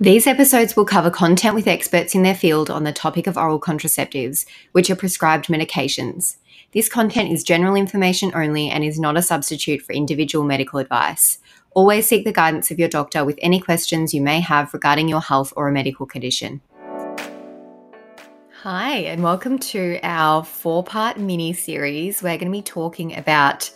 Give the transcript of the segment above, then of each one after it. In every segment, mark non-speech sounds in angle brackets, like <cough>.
These episodes will cover content with experts in their field on the topic of oral contraceptives, which are prescribed medications. This content is general information only and is not a substitute for individual medical advice. Always seek the guidance of your doctor with any questions you may have regarding your health or a medical condition. Hi, and welcome to our four part mini series. We're going to be talking about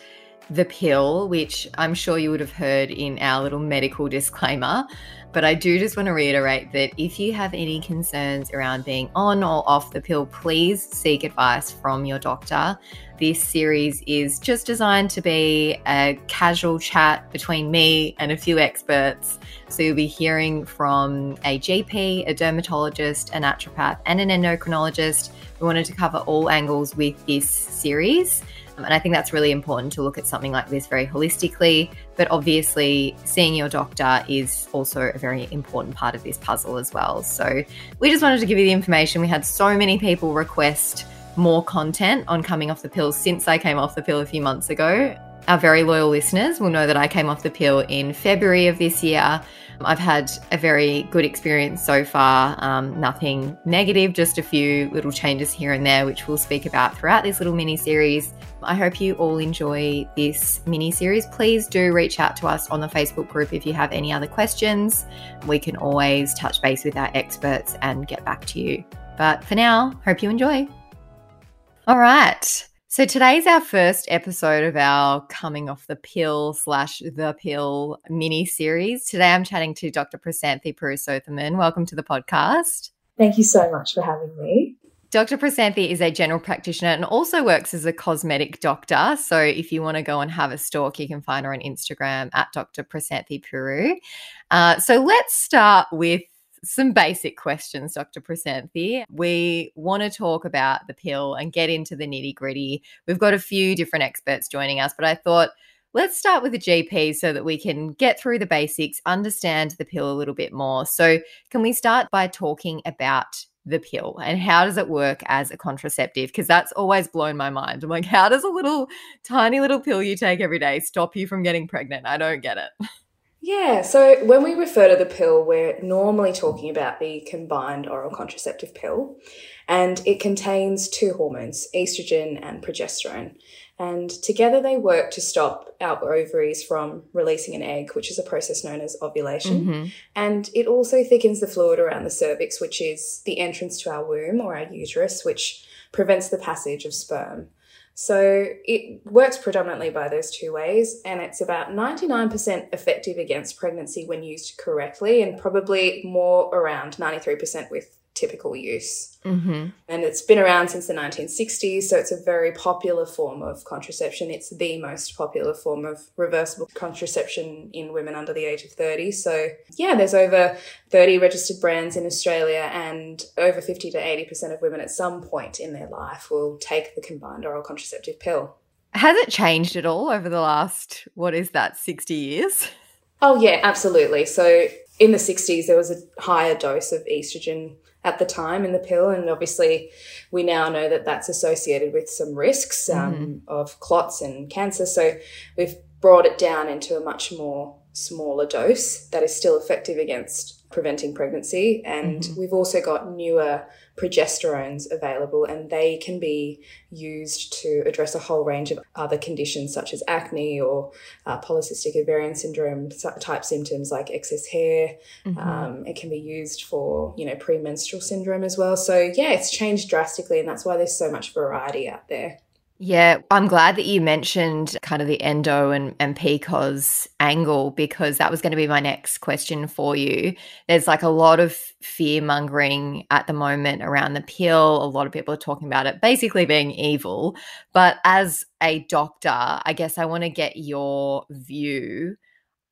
the pill, which I'm sure you would have heard in our little medical <laughs> disclaimer. But I do just want to reiterate that if you have any concerns around being on or off the pill, please seek advice from your doctor. This series is just designed to be a casual chat between me and a few experts. So you'll be hearing from a GP, a dermatologist, a naturopath, and an endocrinologist. We wanted to cover all angles with this series. Um, and I think that's really important to look at something like this very holistically. But obviously, seeing your doctor is also a very important part of this puzzle as well. So we just wanted to give you the information. We had so many people request more content on coming off the pill since I came off the pill a few months ago. Our very loyal listeners will know that I came off the pill in February of this year. I've had a very good experience so far. Um, nothing negative, just a few little changes here and there, which we'll speak about throughout this little mini series. I hope you all enjoy this mini series. Please do reach out to us on the Facebook group if you have any other questions. We can always touch base with our experts and get back to you. But for now, hope you enjoy. All right. So today's our first episode of our coming off the pill slash the pill mini series. Today I'm chatting to Dr. Prasanthi Purusothaman. Welcome to the podcast. Thank you so much for having me. Dr. Prasanthi is a general practitioner and also works as a cosmetic doctor. So if you want to go and have a stalk, you can find her on Instagram at Dr. Prasanthi Puru. Uh, so let's start with some basic questions, Dr. Prasanthi. We want to talk about the pill and get into the nitty gritty. We've got a few different experts joining us, but I thought let's start with the GP so that we can get through the basics, understand the pill a little bit more. So, can we start by talking about the pill and how does it work as a contraceptive? Because that's always blown my mind. I'm like, how does a little tiny little pill you take every day stop you from getting pregnant? I don't get it. <laughs> Yeah, so when we refer to the pill, we're normally talking about the combined oral contraceptive pill, and it contains two hormones, estrogen and progesterone. And together they work to stop our ovaries from releasing an egg, which is a process known as ovulation. Mm-hmm. And it also thickens the fluid around the cervix, which is the entrance to our womb or our uterus, which prevents the passage of sperm. So it works predominantly by those two ways, and it's about 99% effective against pregnancy when used correctly, and probably more around 93% with typical use. Mm-hmm. And it's been around since the 1960s, so it's a very popular form of contraception. It's the most popular form of reversible contraception in women under the age of 30. So, yeah, there's over 30 registered brands in Australia, and over 50 to 80% of women at some point in their life will take the combined oral contraceptive pill. Has it changed at all over the last, what is that, 60 years? Oh, yeah, absolutely. So, in the 60s, there was a higher dose of estrogen at the time in the pill. And obviously, we now know that that's associated with some risks um, mm-hmm. of clots and cancer. So we've brought it down into a much more smaller dose that is still effective against preventing pregnancy. And mm-hmm. we've also got newer progesterones available, and they can be used to address a whole range of other conditions such as acne or uh, polycystic ovarian syndrome type symptoms like excess hair. Mm-hmm. Um, it can be used for you know premenstrual syndrome as well. So yeah, it's changed drastically, and that's why there's so much variety out there. Yeah, I'm glad that you mentioned kind of the endo and, and PCOS angle because that was going to be my next question for you. There's like a lot of fear mongering at the moment around the pill. A lot of people are talking about it basically being evil. But as a doctor, I guess I want to get your view.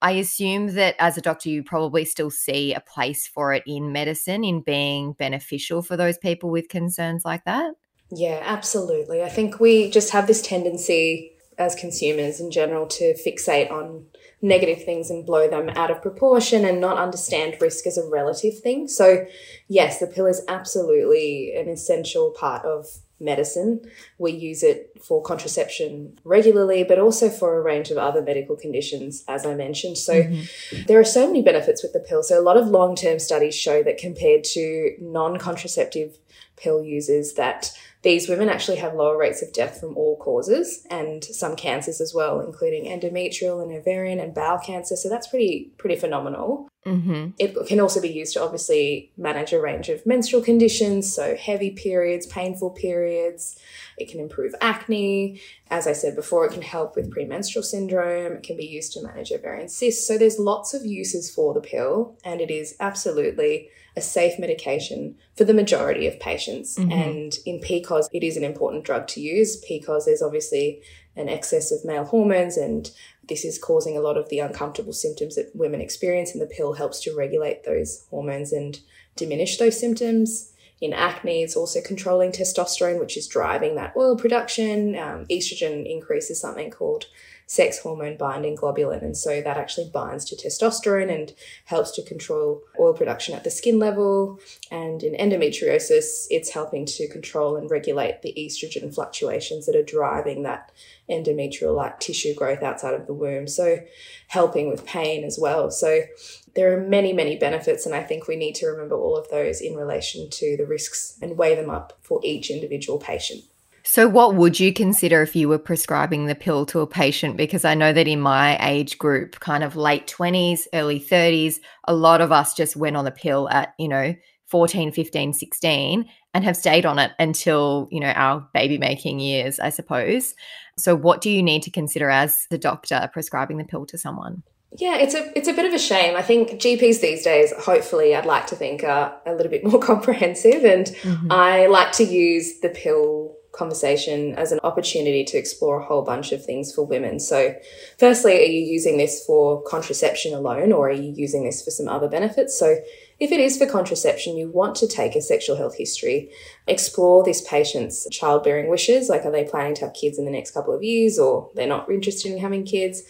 I assume that as a doctor, you probably still see a place for it in medicine, in being beneficial for those people with concerns like that. Yeah, absolutely. I think we just have this tendency as consumers in general to fixate on negative things and blow them out of proportion and not understand risk as a relative thing. So, yes, the pill is absolutely an essential part of medicine. We use it for contraception regularly, but also for a range of other medical conditions, as I mentioned. So mm-hmm. there are so many benefits with the pill. So a lot of long term studies show that compared to non contraceptive pill users, that these women actually have lower rates of death from all causes and some cancers as well, including endometrial and ovarian and bowel cancer. So that's pretty pretty phenomenal. Mm-hmm. It can also be used to obviously manage a range of menstrual conditions, so heavy periods, painful periods. It can improve acne. As I said before, it can help with premenstrual syndrome. It can be used to manage ovarian cysts. So there's lots of uses for the pill, and it is absolutely a safe medication for the majority of patients. Mm-hmm. And in PCOS, it is an important drug to use. PCOS, there's obviously an excess of male hormones, and this is causing a lot of the uncomfortable symptoms that women experience. And the pill helps to regulate those hormones and diminish those symptoms. In acne, it's also controlling testosterone, which is driving that oil production. Um, estrogen increases something called sex hormone binding globulin. And so that actually binds to testosterone and helps to control oil production at the skin level. And in endometriosis, it's helping to control and regulate the estrogen fluctuations that are driving that endometrial like tissue growth outside of the womb. So helping with pain as well. So there are many, many benefits, and I think we need to remember all of those in relation to the risks and weigh them up for each individual patient. So, what would you consider if you were prescribing the pill to a patient? Because I know that in my age group, kind of late 20s, early 30s, a lot of us just went on the pill at, you know, 14, 15, 16 and have stayed on it until, you know, our baby making years, I suppose. So, what do you need to consider as the doctor prescribing the pill to someone? Yeah, it's a it's a bit of a shame. I think GPs these days, hopefully, I'd like to think are a little bit more <laughs> comprehensive, and mm-hmm. I like to use the pill conversation as an opportunity to explore a whole bunch of things for women. So, firstly, are you using this for contraception alone or are you using this for some other benefits? So, if it is for contraception, you want to take a sexual health history, explore this patient's childbearing wishes, like are they planning to have kids in the next couple of years or they're not interested in having kids?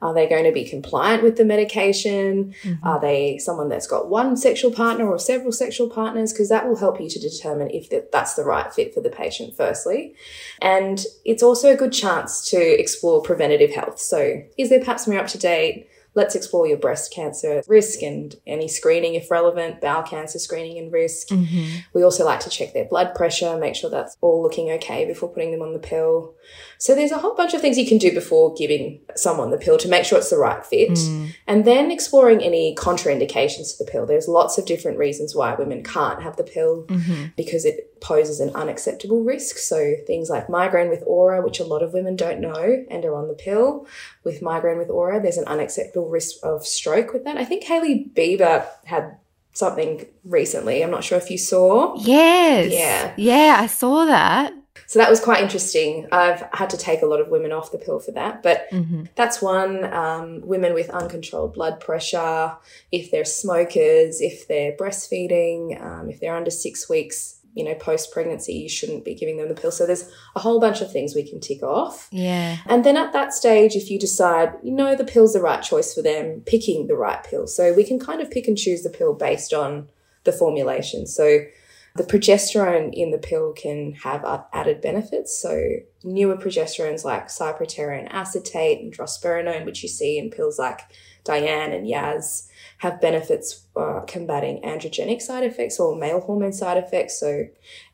Are they going to be compliant with the medication? Mm-hmm. Are they someone that's got one sexual partner or several sexual partners? Because that will help you to determine if that's the right fit for the patient, firstly. And it's also a good chance to explore preventative health. So, is their pap smear up to date? Let's explore your breast cancer risk and any screening if relevant, bowel cancer screening and risk. Mm-hmm. We also like to check their blood pressure, make sure that's all looking okay before putting them on the pill. So there's a whole bunch of things you can do before giving someone the pill to make sure it's the right fit. Mm. And then exploring any contraindications to the pill. There's lots of different reasons why women can't have the pill mm-hmm. because it poses an unacceptable risk. So things like migraine with aura, which a lot of women don't know and are on the pill. With migraine with aura, there's an unacceptable risk of stroke with that. I think Hailey Bieber had something recently. I'm not sure if you saw. Yes. Yeah. Yeah, I saw that. So that was quite interesting. I've had to take a lot of women off the pill for that, but mm-hmm. that's one. Um, women with uncontrolled blood pressure, if they're smokers, if they're breastfeeding, um, if they're under six weeks, you know, post pregnancy, you shouldn't be giving them the pill. So there's a whole bunch of things we can tick off. Yeah. And then at that stage, if you decide, you know, the pill's the right choice for them, picking the right pill. So we can kind of pick and choose the pill based on the formulation. So the progesterone in the pill can have added benefits. So, newer progesterones like cyproterone acetate and drospirenone, which you see in pills like Diane and Yaz, have benefits uh, combating androgenic side effects or male hormone side effects, so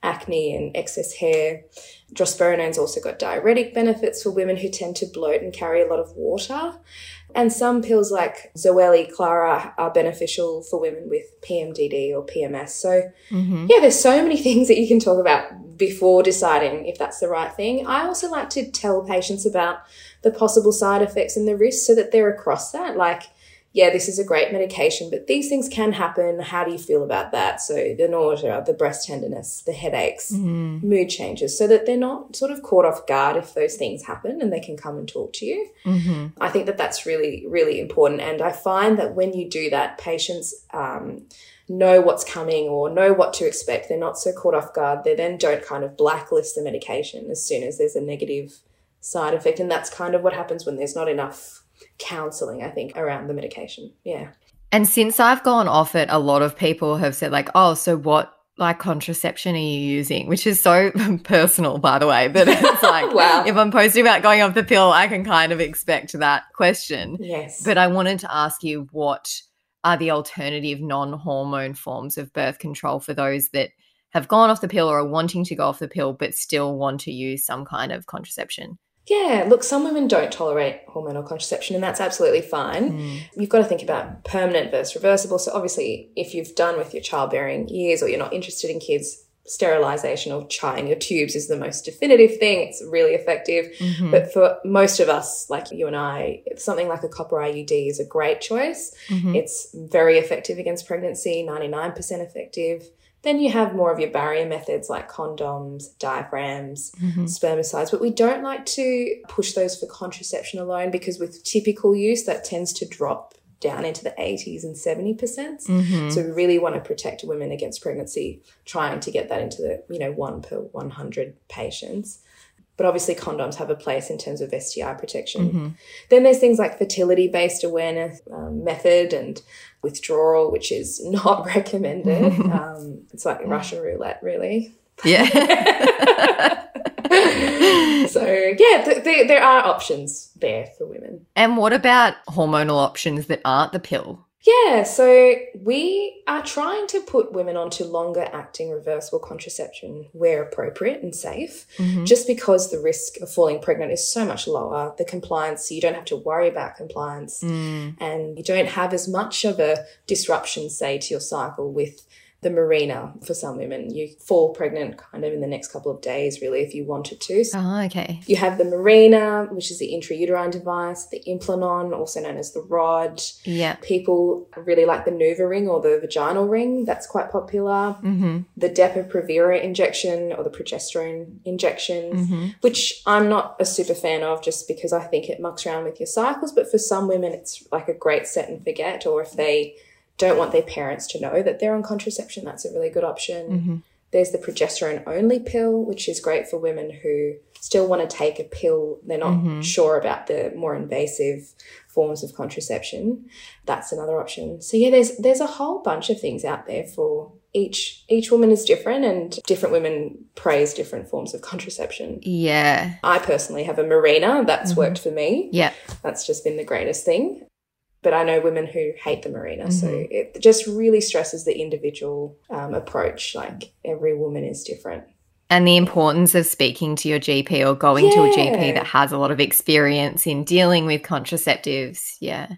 acne and excess hair. Drospirenone's also got diuretic benefits for women who tend to bloat and carry a lot of water. And some pills like Zoely's Qlaira are beneficial for women with PMDD or PMS. So, mm-hmm. yeah, there's so many <laughs> things that you can talk about before deciding if that's the right thing. I also like to tell patients about the possible side effects and the risks so that they're across that. Like, yeah, this is a great medication, but these things can happen. How do you feel about that? So the nausea, the breast tenderness, the headaches, mm. mood changes, so that they're not sort of caught off guard if those things happen and they can come and talk to you. Mm-hmm. I think that that's really, really important. And I find that when you do that, patients um, know what's coming or know what to expect. They're not so caught off guard. They then don't kind of blacklist the medication as soon as there's a negative side effect. And that's kind of what happens when there's not enough counseling, I think, around the medication. Yeah. And since I've gone off it, a lot of people have said, like, oh, so what like contraception are you using? Which is so <laughs> personal, by the way. But it's <laughs> like, wow. if I'm posting about going off the pill, I can kind of expect that question. Yes. But I wanted to ask you what are the alternative non hormone forms of birth control for those that have gone off the pill or are wanting to go off the pill, but still want to use some kind of contraception? Yeah, look, some women don't tolerate hormonal contraception, and that's absolutely fine. Mm. You've got to think about permanent versus reversible. So, obviously, if you've done with your childbearing years or you're not interested in kids, sterilization or tying your tubes is the most definitive thing. It's really effective. Mhm. But for most of us, like you and I, something like a copper IUD is a great choice. Mhm. It's very effective against pregnancy, 99% effective. Then you have more of your barrier methods like condoms, diaphragms, Mhm. spermicides, but we don't like to push those for contraception alone because with typical use, that tends to drop down into the 80s and 70%. Mhm. So we really want to protect women against pregnancy, trying to get that into the, you know, one per 100 patients. But obviously, condoms have a place in terms of STI protection. Mhm. Then there's things like fertility based awareness um, method and withdrawal, which is <laughs> not recommended. <laughs> um, it's like Russian roulette, really. Yeah. <laughs> so, yeah, th- th- there are options there for women. and what about hormonal options that aren't the pill? Yeah, so we are trying to put women onto longer acting reversible contraception where appropriate and safe, Mhm. just because the risk of falling pregnant is so much lower. The compliance, you don't have to worry about compliance, Mm. and you don't have as much of a disruption, say, to your cycle with the Mirena for some women. You fall pregnant kind of in the next couple of days, really, if you wanted to. So Oh, okay. you have the Mirena, which is the intrauterine device, the implanon, also known as the rod. Yeah. People really like the Nuva ring or the vaginal ring. That's quite popular. Mm-hmm. The Depo-Provera injection or the progesterone injection, Mm-hmm. which I'm not a super fan of just because I think it mucks around with your cycles. But for some women, it's like a great set and forget. Or if they don't want their parents to know that they're on contraception, that's a really good option. Mhm. There's the progesterone only pill, which is great for women who still want to take a pill. They're not Mhm. sure about the more invasive forms of contraception. That's another option. So yeah, there's there's a whole bunch of things out there for each each woman is different and different women praise different forms of contraception. Yeah. I personally have a Mirena that's Mhm. worked for me. Yeah. That's just been the greatest thing. But I know women who hate the Mirena. So Mhm. it just really stresses the individual um, approach. Like every woman is different. And the importance of speaking to your GP or going to a GP that has a lot of experience in dealing with contraceptives. Yeah.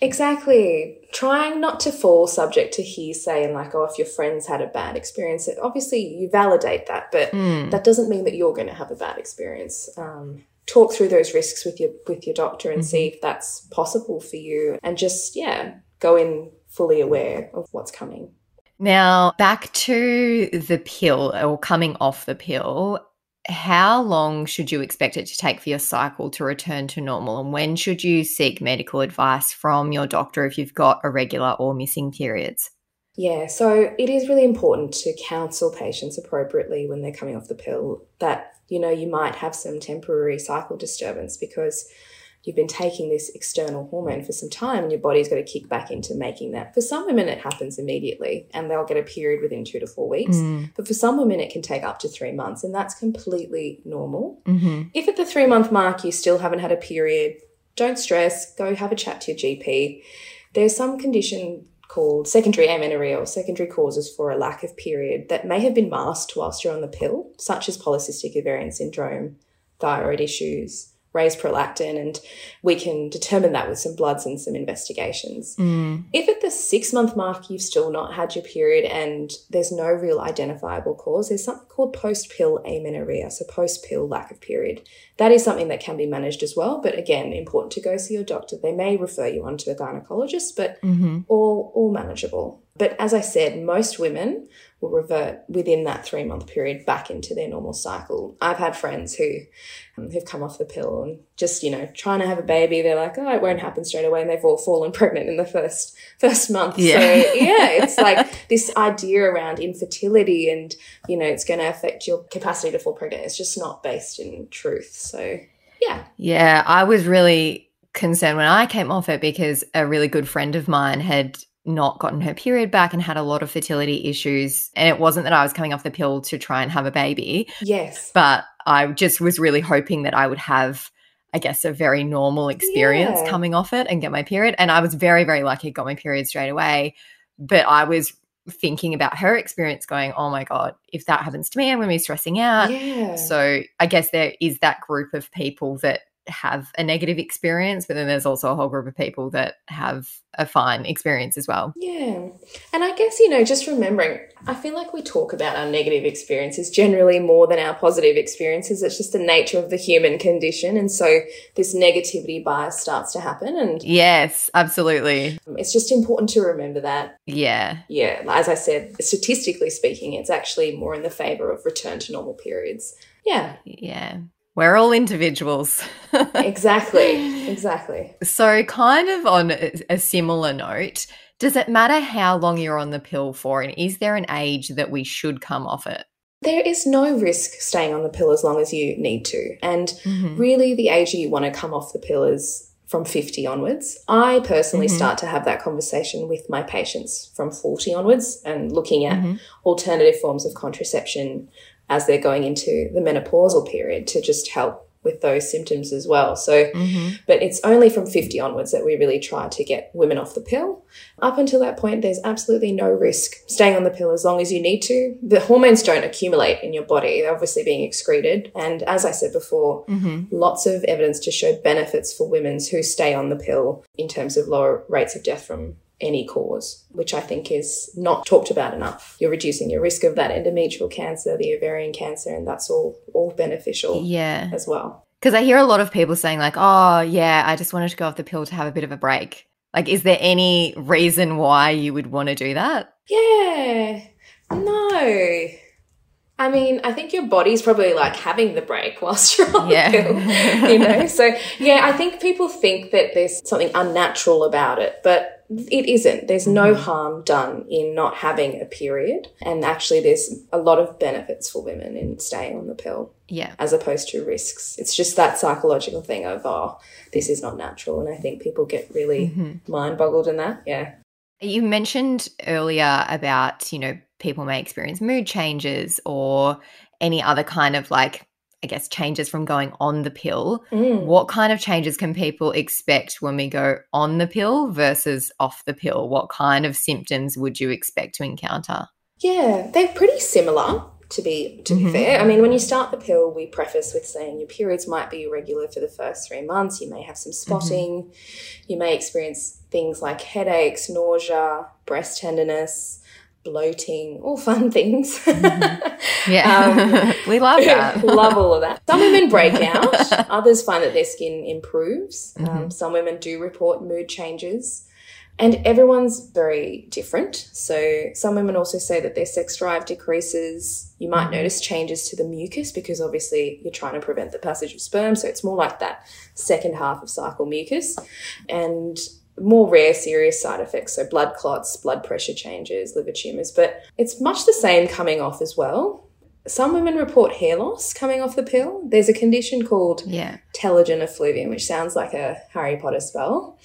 Exactly. Trying not to fall subject to hearsay and like, oh, if your friends had a bad experience, obviously you validate that, but Mm. that doesn't mean that you're going to have a bad experience. Um, talk through those risks with your with your doctor and see mm-hmm. if that's possible for you, and just yeah, go in fully aware of what's coming. Now, back to the pill or coming off the pill. How long should you expect it to take for your cycle to return to normal? And when should you seek medical advice from your doctor if you've got irregular or missing periods? Yeah, so it is really important to counsel patients appropriately when they're coming off the pill that, you know, you might have some temporary cycle disturbance because you've been taking this external hormone for some time and your body's got to kick back into making that. For some women, it happens immediately and they'll get a period within two to four weeks. Mm. But for some women, it can take up to three months, and that's completely normal. hmm If at the three month mark you still haven't had a period, don't stress, go have a chat to your GP. There's some condition called secondary amenorrhea or secondary causes for a lack of period that may have been masked whilst you're on the pill, such as polycystic ovarian syndrome, thyroid issues, raised prolactin, and we can determine that with some bloods and some investigations. Mm. If at the six month mark you've still not had your period and there's no real identifiable cause, there's something called post pill amenorrhea, so post pill lack of period. That is something that can be managed as well, but again, important to go see your doctor. They may refer you on to a gynecologist, but hmm all all manageable. But as I said, most women will revert within that three month period back into their normal cycle. I've had friends who um, who've come off the pill and just you know trying to have a baby. They're like, oh, it won't happen straight away, and they've all fallen <laughs> pregnant in the first first month. Yeah. So yeah, it's like <laughs> this idea around infertility and you know it's going to affect your capacity to fall pregnant. It's just not based in truth. So yeah, yeah, I was really concerned when I came off it because a really good friend of mine had not gotten her period back and had a lot of fertility issues. And it wasn't that I was coming off the pill to try and have a baby. Yes. But I just was really hoping that I would have, I guess, a very normal experience yeah. coming off it and get my period. And I was very, very lucky, got my period straight away. But I was thinking about her experience going, oh my God, if that happens to me, I'm going to be stressing out. Yeah. So I guess there is that group of people that have a negative experience, but then there's also a whole group of people that have a fine experience as well. Yeah. And I guess, you know, just remembering, I feel like we talk about our negative experiences generally more than our positive experiences. It's just the nature of the human condition. And so this negativity bias starts to happen. And yes, absolutely. It's just important to remember that. Yeah. Yeah. As I said, statistically speaking, it's actually more in the favor of return to normal periods. Yeah. Yeah. We're all individuals. <laughs> exactly. Exactly. So, kind of on a similar note, does it matter how long you're on the pill for? And is there an age that we should come off it? There is no risk staying on the pill as long as you need to. And mm-hmm. really, the age you want to come off the pill is from 50 onwards. I personally mm-hmm. start to have that conversation with my patients from 40 onwards and looking at mm-hmm. alternative forms of contraception as they're going into the menopausal period to just help with those symptoms as well. So, mm-hmm. but it's only from 50 onwards that we really try to get women off the pill. Up until that point, there's absolutely no risk staying on the pill as long as you need to. The hormones don't accumulate in your body, they're obviously being excreted. And as I said before, mm-hmm. lots of evidence to show benefits for women who stay on the pill in terms of lower rates of death from any cause, which I think is not talked about enough. You're reducing your risk of that endometrial cancer, the ovarian cancer, and that's all all beneficial yeah. as well. Because I hear a lot of people saying, like, oh, yeah, I just wanted to go off the pill to have a bit of a break. Like, is there any reason why you would want to do that? Yeah. No. I mean, I think your body's probably like having the break <laughs> whilst you're on yeah. the pill, you know? So, yeah, I think people think that there's something unnatural about it, but it isn't. There's no mm-hmm. harm done in not having a period. And actually, there's a lot of benefits for women in staying on the pill. Yeah. As opposed to risks. It's just that psychological thing of, oh, this is not natural. And I think people get really mm-hmm. mind boggled in that. Yeah. You mentioned earlier about, you know, people may experience mood changes or any other kind of like I guess, changes from going on the pill. Mm. What kind of changes can people expect when we go on the pill versus off the pill? What kind of symptoms would you expect to encounter? Yeah, they're pretty similar to be to mm-hmm. be fair. I mean, when you start the pill, we preface with saying your periods might be irregular for the first three months. You may have some mm-hmm. spotting. Mm-hmm. You may experience things like headaches, nausea, breast tenderness, bloating, all fun things. Mm-hmm. Yeah, <laughs> um, <laughs> we love that. <laughs> love all of that. Some women break out. Others find that their skin improves. Um, mm-hmm. Um, some women do report mood changes. And everyone's very different. So some women also say that their sex drive decreases. You might mm-hmm. notice changes to the mucus because obviously you're trying to prevent the passage of sperm. So it's more like that second half of cycle mucus. And more rare serious side effects, so blood clots, blood pressure changes, liver tumours, but it's much the same coming off as well. Some women report hair loss coming off the pill. There's a condition called yeah. telogen effluvium, which sounds like a Harry Potter spell.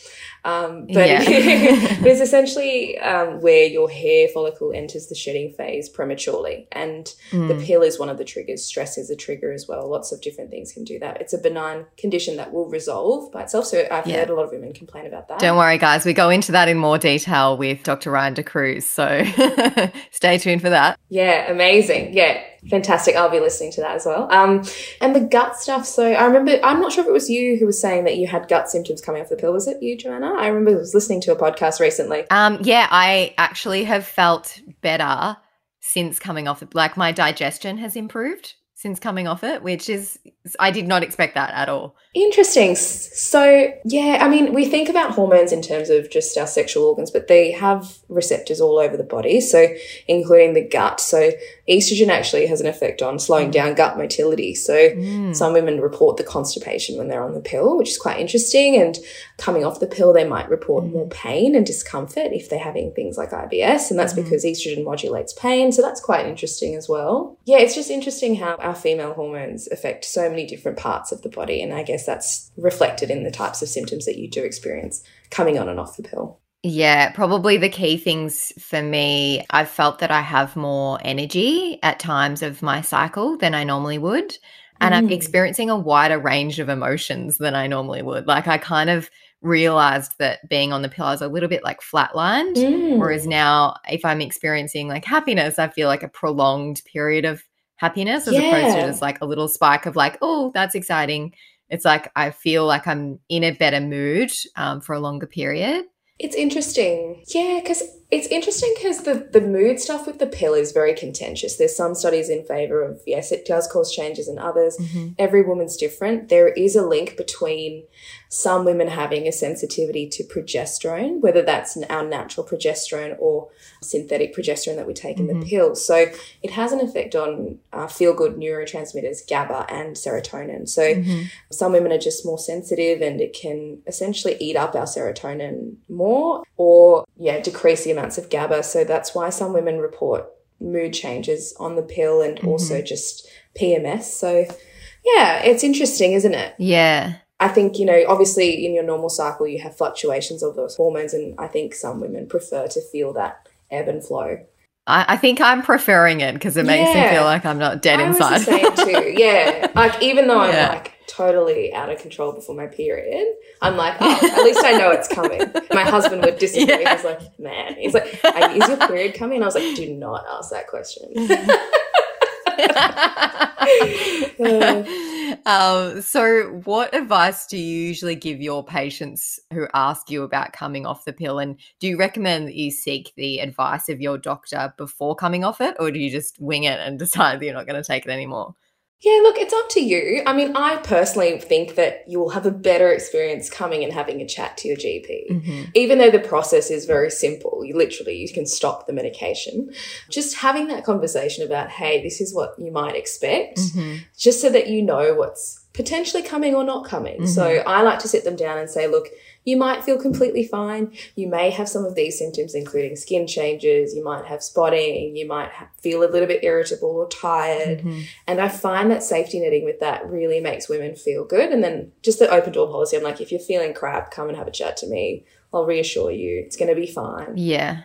Um, but, yeah. <laughs> <laughs> but it's essentially um, where your hair follicle enters the shedding phase prematurely. And mm. the pill is one of the triggers. Stress is a trigger as well. Lots of different things can do that. It's a benign condition that will resolve by itself. So I've yeah. heard a lot of women complain about that. Don't worry, guys. We go into that in more detail with Dr. Ryan De Cruz. So <laughs> stay tuned for that. Yeah, amazing. Yeah, fantastic. I'll be listening to that as well. Um, and the gut stuff. So I remember, I'm not sure if it was you who was saying that you had gut symptoms coming off the pill. Was it you, Joanna? I remember I was listening to a podcast recently. Um, yeah, I actually have felt better since coming off. The, like my digestion has improved since coming off it, which is, I did not expect that at all. Interesting. So, yeah, I mean, we think about hormones in terms of just our sexual organs, but they have receptors all over the body, so including the gut. So, estrogen actually has an effect on slowing mm. down gut motility. So, mm. some women report the constipation when they're on the pill, which is quite interesting. And coming off the pill, they might report mm. more pain and discomfort if they're having things like IBS, and that's mm. because estrogen modulates pain. So, that's quite interesting as well. Yeah, it's just interesting how our female hormones affect so many different parts of the body. And I guess that's reflected in the types of symptoms that you do experience coming on and off the pill. Yeah, probably the key things for me, I've felt that I have more energy at times of my cycle than I normally would. And mm. I'm experiencing a wider range of emotions than I normally would. Like, I kind of realized that being on the pill, I was a little bit like flatlined. Mm. Whereas now, if I'm experiencing like happiness, I feel like a prolonged period of happiness as yeah. opposed to just like a little spike of like, oh, that's exciting. It's like I feel like I'm in a better mood um, for a longer period. It's interesting. Yeah, because it's interesting because the, the mood stuff with the pill is very contentious. There's some studies in favor of, yes, it does cause changes in others. Mm-hmm. Every woman's different. There is a link between some women having a sensitivity to progesterone, whether that's our natural progesterone or synthetic progesterone that we take mm-hmm. in the mm-hmm. pill. So it has an effect on uh, feel good neurotransmitters, GABA and serotonin. So mm-hmm. some women are just more sensitive and it can essentially eat up our serotonin more or, yeah, decrease the amounts of GABA. So that's why some women report mood changes on the pill and mm-hmm. also just PMS. So, yeah, it's interesting, isn't it? Yeah. I think, you know, obviously in your normal cycle, you have fluctuations of those hormones, and I think some women prefer to feel that ebb and flow. I, I think I'm preferring it because it makes yeah. me feel like I'm not dead I inside. Was the same too. Yeah. <laughs> Like, even though I'm like totally out of control before my period, I'm like, oh, at least I know it's coming. My husband would disagree. Yeah. He's like, man, he's like, is your period coming? I was like, do not ask that question. <laughs> um, so, what advice do you usually give your patients who ask you about coming off the pill? And do you recommend that you seek the advice of your doctor before coming off it, or do you just wing it and <laughs> decide that you're not going to take it anymore? Yeah, look, it's up to you. I mean, I personally think that you will have a better experience coming and having a chat to your GP. Mm-hmm. Even though the process is very simple, you literally you can stop the medication. Just having that conversation about, hey, this is what you might expect, mm-hmm. just so that you know what's potentially coming or not coming. Mm-hmm. So I like to sit them down and say, look, you might feel completely fine. You may have some of these symptoms, including skin changes. You might have spotting. You might feel a little bit irritable or tired. Mm-hmm. And I find that safety netting with that really makes women feel good. And then just the open door policy. I'm like, if you're feeling crap, come and have a chat to me. I'll reassure you it's going to be fine. Yeah.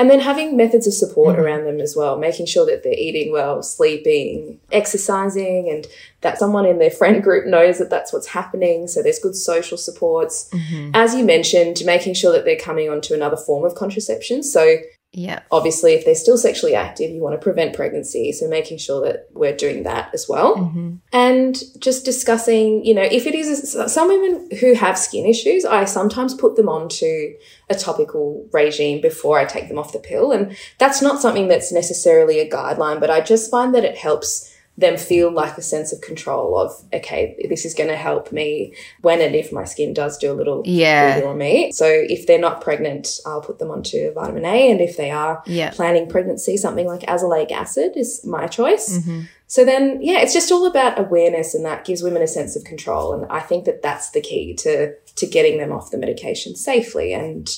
And then having methods of support mm-hmm. around them as well, making sure that they're eating well, sleeping, exercising, and that someone in their friend group knows that that's what's happening. So there's good social supports. Mm-hmm. As you mentioned, making sure that they're coming onto another form of contraception. So yeah. Obviously, if they're still sexually active, you want to prevent pregnancy. So making sure that we're doing that as well. Mm-hmm. And just discussing, you know, if it is some women who have skin issues, I sometimes put them onto a topical regime before I take them off the pill. And that's not something that's necessarily a guideline, but I just find that it helps them feel like a sense of control of okay this is going to help me when and if my skin does do a little yeah. on me so if they're not pregnant i'll put them onto vitamin a. And if they are yeah. planning pregnancy something like azelaic acid is my choice. Mm-hmm. so then yeah it's just all about awareness and that gives women a sense of control. And i think that that's the key to to getting them off the medication safely and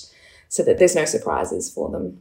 so that there's no surprises for them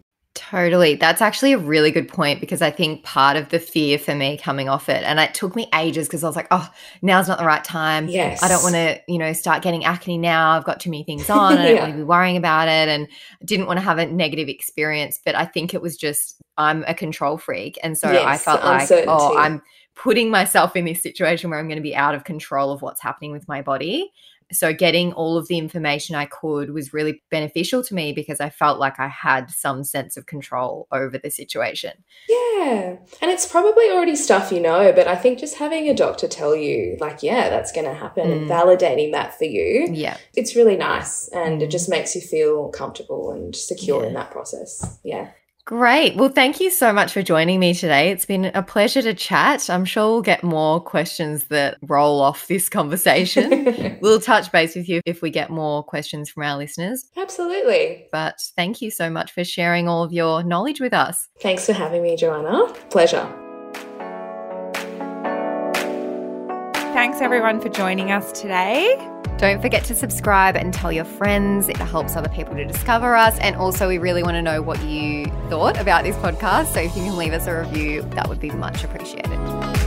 Totally. That's actually a really good point because I think part of the fear for me coming off it, and it took me ages because I was like, oh, now's not the right time. Yes. I don't want to, you know, start getting acne now. I've got too many things <laughs> on. I don't want to be worrying about it. And didn't want to have a negative experience. But I think it was just, I'm a control freak. And so yes, I felt like, oh, I'm putting myself in this situation where I'm going to be out of control of what's happening with my body so getting all of the information I could was really beneficial to me because I felt like I had some sense of control over the situation. Yeah. And it's probably already stuff you know, but I think just having a doctor tell you, like, yeah, that's going to happen mm. and validating that for you. Yeah. It's really nice and mm. it just makes you feel comfortable and secure yeah. in that process. Yeah. Great. Well, thank you so much for joining me today. It's been a pleasure to chat. I'm sure we'll get more questions that roll off this conversation. <laughs> we'll touch base with you if we get more questions from our listeners. Absolutely. But thank you so much for sharing all of your knowledge with us. Thanks for having me, Joanna. Pleasure. Thanks everyone for joining us today. Don't forget to subscribe and tell your friends. It helps other people to discover us. And also, we really want to know what you thought about this podcast. So if you can leave us a review, that would be much appreciated.